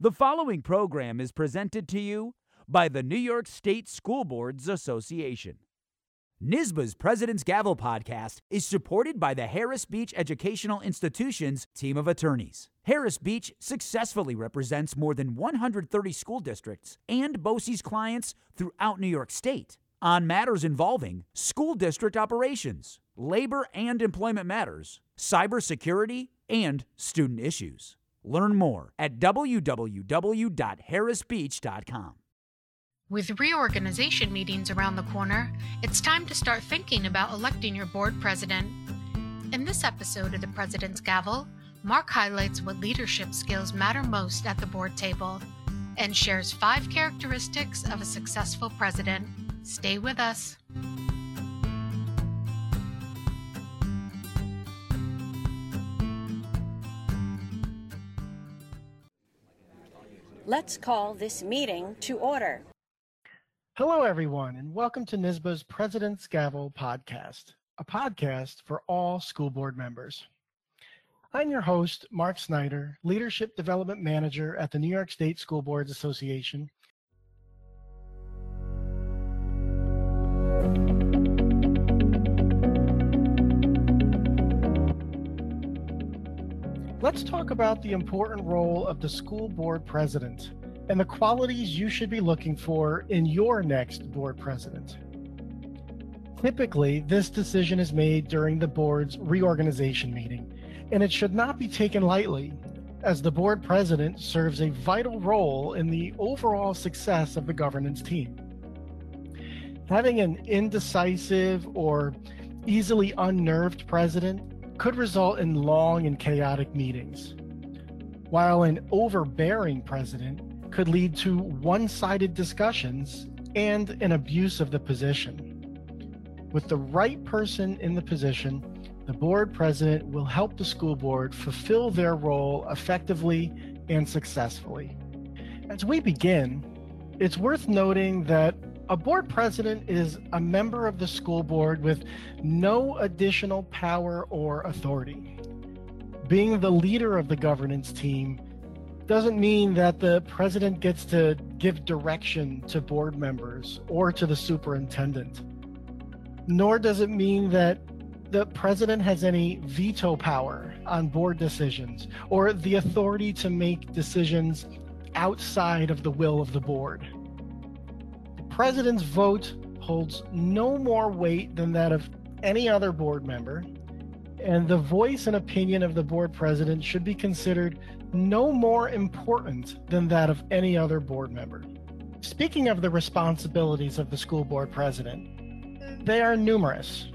The following program is presented to you by the New York State School Boards Association. NYSSBA's President's Gavel podcast is supported by the Harris Beach Educational Institution's team of attorneys. Harris Beach successfully represents more than 130 school districts and BOCES clients throughout New York State on matters involving school district operations, labor and employment matters, cybersecurity, and student issues. Learn more at www.harrisbeach.com. With reorganization meetings around the corner, it's time to start thinking about electing your board president. In this episode of the President's Gavel, Mark highlights what leadership skills matter most at the board table and shares five characteristics of a successful president. Stay with us. Let's call this meeting to order. Hello, everyone, and welcome to NYSSBA's President's Gavel podcast, a podcast for all school board members. I'm your host, Mark Snyder, Leadership Development Manager at the New York State School Boards Association. Let's talk about the important role of the school board president and the qualities you should be looking for in your next board president. Typically, this decision is made during the board's reorganization meeting, and it should not be taken lightly, as the board president serves a vital role in the overall success of the governance team. Having an indecisive or easily unnerved president could result in long and chaotic meetings, while an overbearing president could lead to one sided discussions and an abuse of the position. With the right person in the position, the board president will help the school board fulfill their role effectively and successfully. As we begin, it's worth noting that a board president is a member of the school board with no additional power or authority. Being the leader of the governance team doesn't mean that the president gets to give direction to board members or to the superintendent. Nor does it mean that the president has any veto power on board decisions or the authority to make decisions outside of the will of the board president's vote holds no more weight than that of any other board member, and the voice and opinion of the board president should be considered no more important than that of any other board member. Speaking of the responsibilities of the school board president, they are numerous.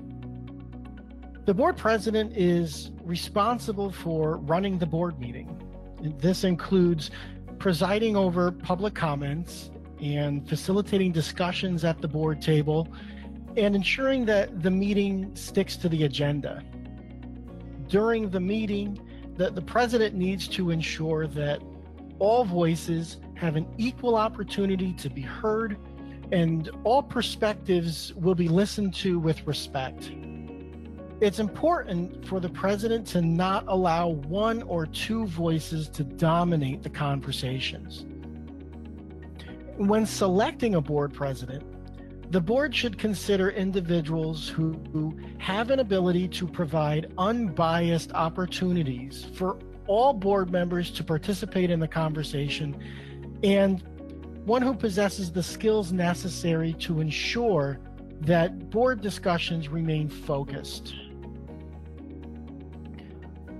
The board president is responsible for running the board meeting. This includes presiding over public comments and facilitating discussions at the board table and ensuring that the meeting sticks to the agenda. During the meeting, the, the president needs to ensure that all voices have an equal opportunity to be heard and all perspectives will be listened to with respect. It's important for the president to not allow one or two voices to dominate the conversations. When selecting a board president, the board should consider individuals who, who have an ability to provide unbiased opportunities for all board members to participate in the conversation and one who possesses the skills necessary to ensure that board discussions remain focused.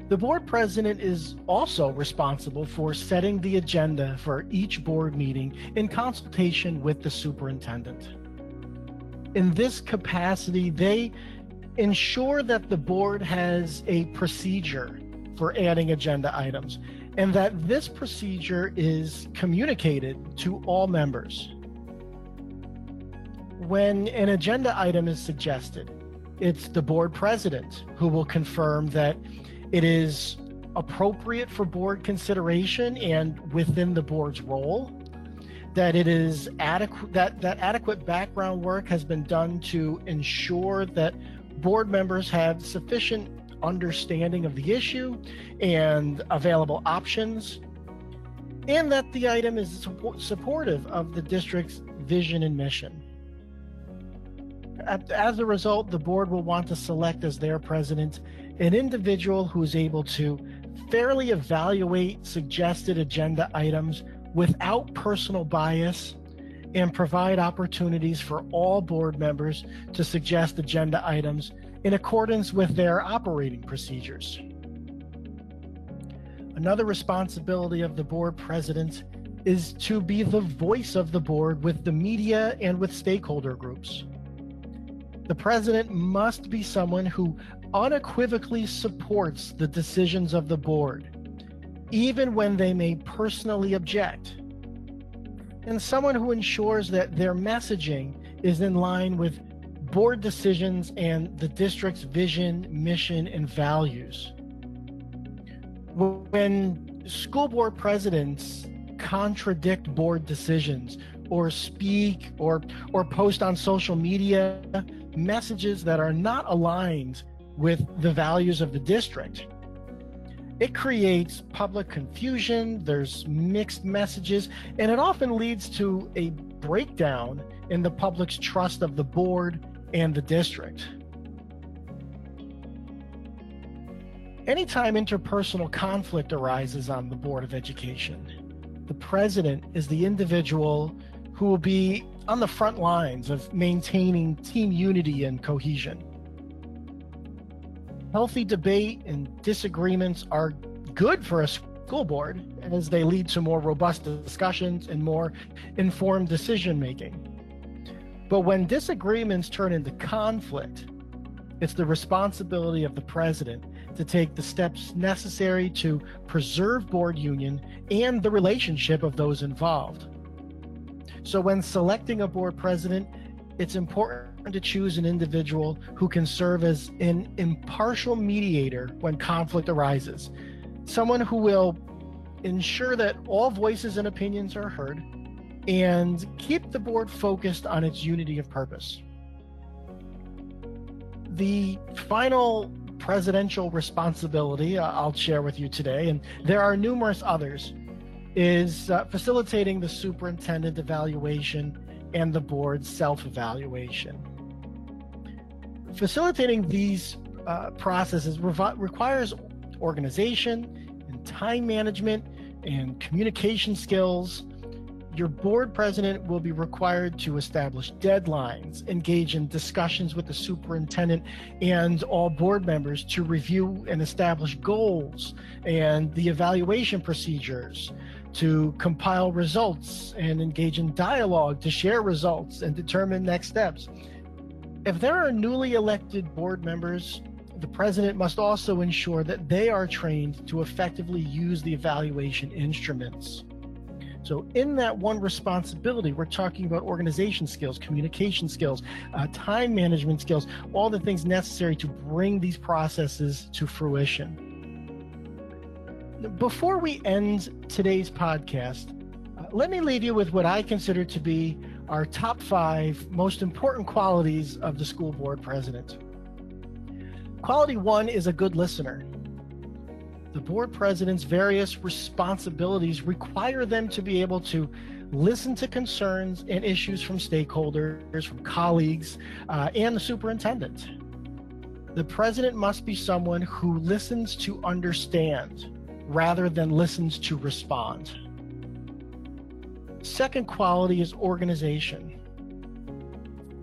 The board president is also responsible for setting the agenda for each board meeting in consultation with the superintendent. In this capacity, they ensure that the board has a procedure for adding agenda items and that this procedure is communicated to all members. When an agenda item is suggested, it's the board president who will confirm that it is appropriate for board consideration and within the board's role that it is adequate that that adequate background work has been done to ensure that board members have sufficient understanding of the issue and available options and that the item is supportive of the district's vision and mission. As a result, the board will want to select as their president an individual who is able to fairly evaluate suggested agenda items without personal bias and provide opportunities for all board members to suggest agenda items in accordance with their operating procedures. Another responsibility of the board president is to be the voice of the board with the media and with stakeholder groups. The president must be someone who unequivocally supports the decisions of the board, even when they may personally object, and someone who ensures that their messaging is in line with board decisions and the district's vision, mission, and values. When school board presidents contradict board decisions or speak or or post on social media messages that are not aligned with the values of the district. It creates public confusion there's mixed messages and it often leads to a breakdown in the public's trust of the board and the district. Anytime interpersonal conflict arises on the board of education the president is the individual who will be on the front lines of maintaining team unity and cohesion. Healthy debate and disagreements are good for a school board as they lead to more robust discussions and more informed decision making. But when disagreements turn into conflict, it's the responsibility of the president to take the steps necessary to preserve board union and the relationship of those involved. So, when selecting a board president, it's important to choose an individual who can serve as an impartial mediator when conflict arises, someone who will ensure that all voices and opinions are heard and keep the board focused on its unity of purpose. The final presidential responsibility uh, I'll share with you today, and there are numerous others, is uh, facilitating the superintendent evaluation and the board's self evaluation. Facilitating these uh, processes revi- requires organization and time management and communication skills your board president will be required to establish deadlines, engage in discussions with the superintendent and all board members to review and establish goals and the evaluation procedures, to compile results and engage in dialogue to share results and determine next steps. If there are newly elected board members, the president must also ensure that they are trained to effectively use the evaluation instruments. So, in that one responsibility, we're talking about organization skills, communication skills, uh, time management skills, all the things necessary to bring these processes to fruition. Before we end today's podcast, uh, let me leave you with what I consider to be our top five most important qualities of the school board president. Quality one is a good listener the board president's various responsibilities require them to be able to listen to concerns and issues from stakeholders, from colleagues, uh, and the superintendent. The president must be someone who listens to understand rather than listens to respond. Second quality is organization.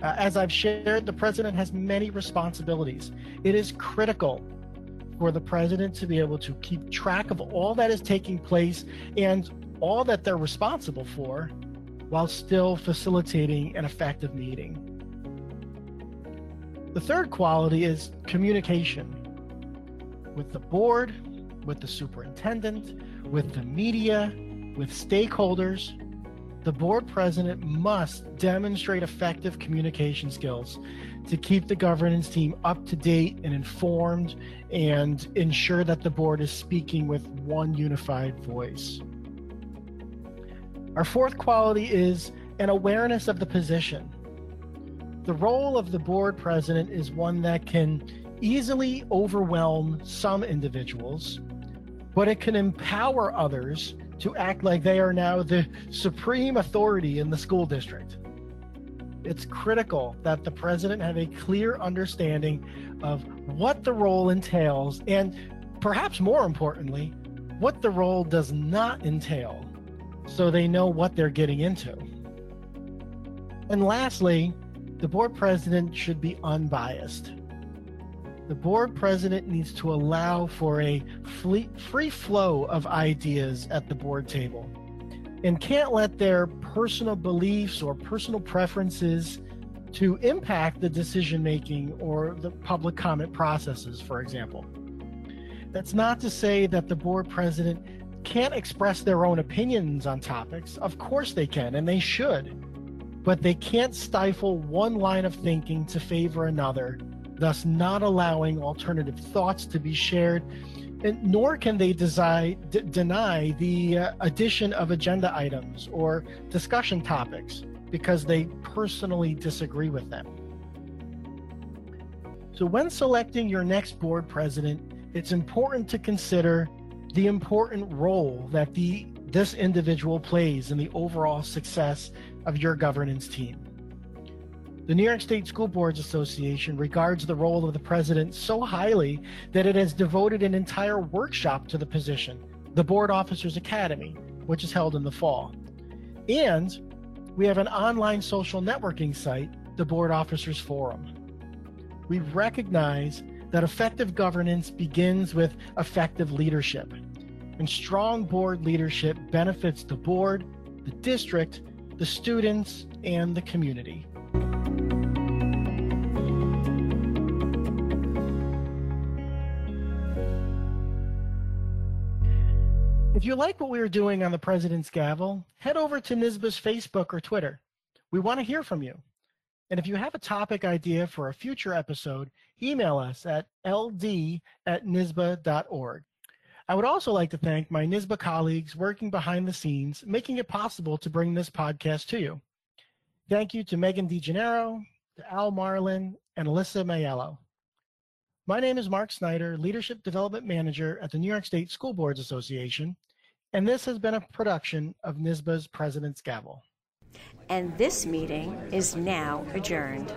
Uh, as I've shared, the president has many responsibilities. It is critical for the president to be able to keep track of all that is taking place and all that they're responsible for while still facilitating an effective meeting. The third quality is communication with the board, with the superintendent, with the media, with stakeholders. The board president must demonstrate effective communication skills to keep the governance team up to date and informed and ensure that the board is speaking with one unified voice. Our fourth quality is an awareness of the position. The role of the board president is one that can easily overwhelm some individuals, but it can empower others to act like they are now the supreme authority in the school district. It's critical that the president have a clear understanding of what the role entails and perhaps more importantly, what the role does not entail so they know what they're getting into. And lastly, the board president should be unbiased. The board president needs to allow for a free flow of ideas at the board table and can't let their personal beliefs or personal preferences to impact the decision making or the public comment processes, for example. That's not to say that the board president can't express their own opinions on topics. Of course they can, and they should. But they can't stifle one line of thinking to favor another thus not allowing alternative thoughts to be shared, and nor can they desi- d- deny the uh, addition of agenda items or discussion topics because they personally disagree with them. So, when selecting your next board president, it's important to consider the important role that the this individual plays in the overall success of your governance team. The New York State School Boards Association regards the role of the president so highly that it has devoted an entire workshop to the position, the Board Officers Academy, which is held in the fall. And we have an online social networking site, the Board Officers Forum. We recognize that effective governance begins with effective leadership, and strong board leadership benefits the board, the district, the students, and the community. If you like what we are doing on the President's Gavel, head over to NYSSBA's Facebook or Twitter. We want to hear from you. And if you have a topic idea for a future episode, email us at ld at nyssba.org. I would also like to thank my NYSSBA colleagues working behind the scenes, making it possible to bring this podcast to you. Thank you to Megan DeGennaro, to Al Marlin, and Alyssa Mayello. My name is Mark Snyder, Leadership Development Manager at the New York State School Boards Association, and this has been a production of NYSSBA's President's Gavel. And this meeting is now adjourned.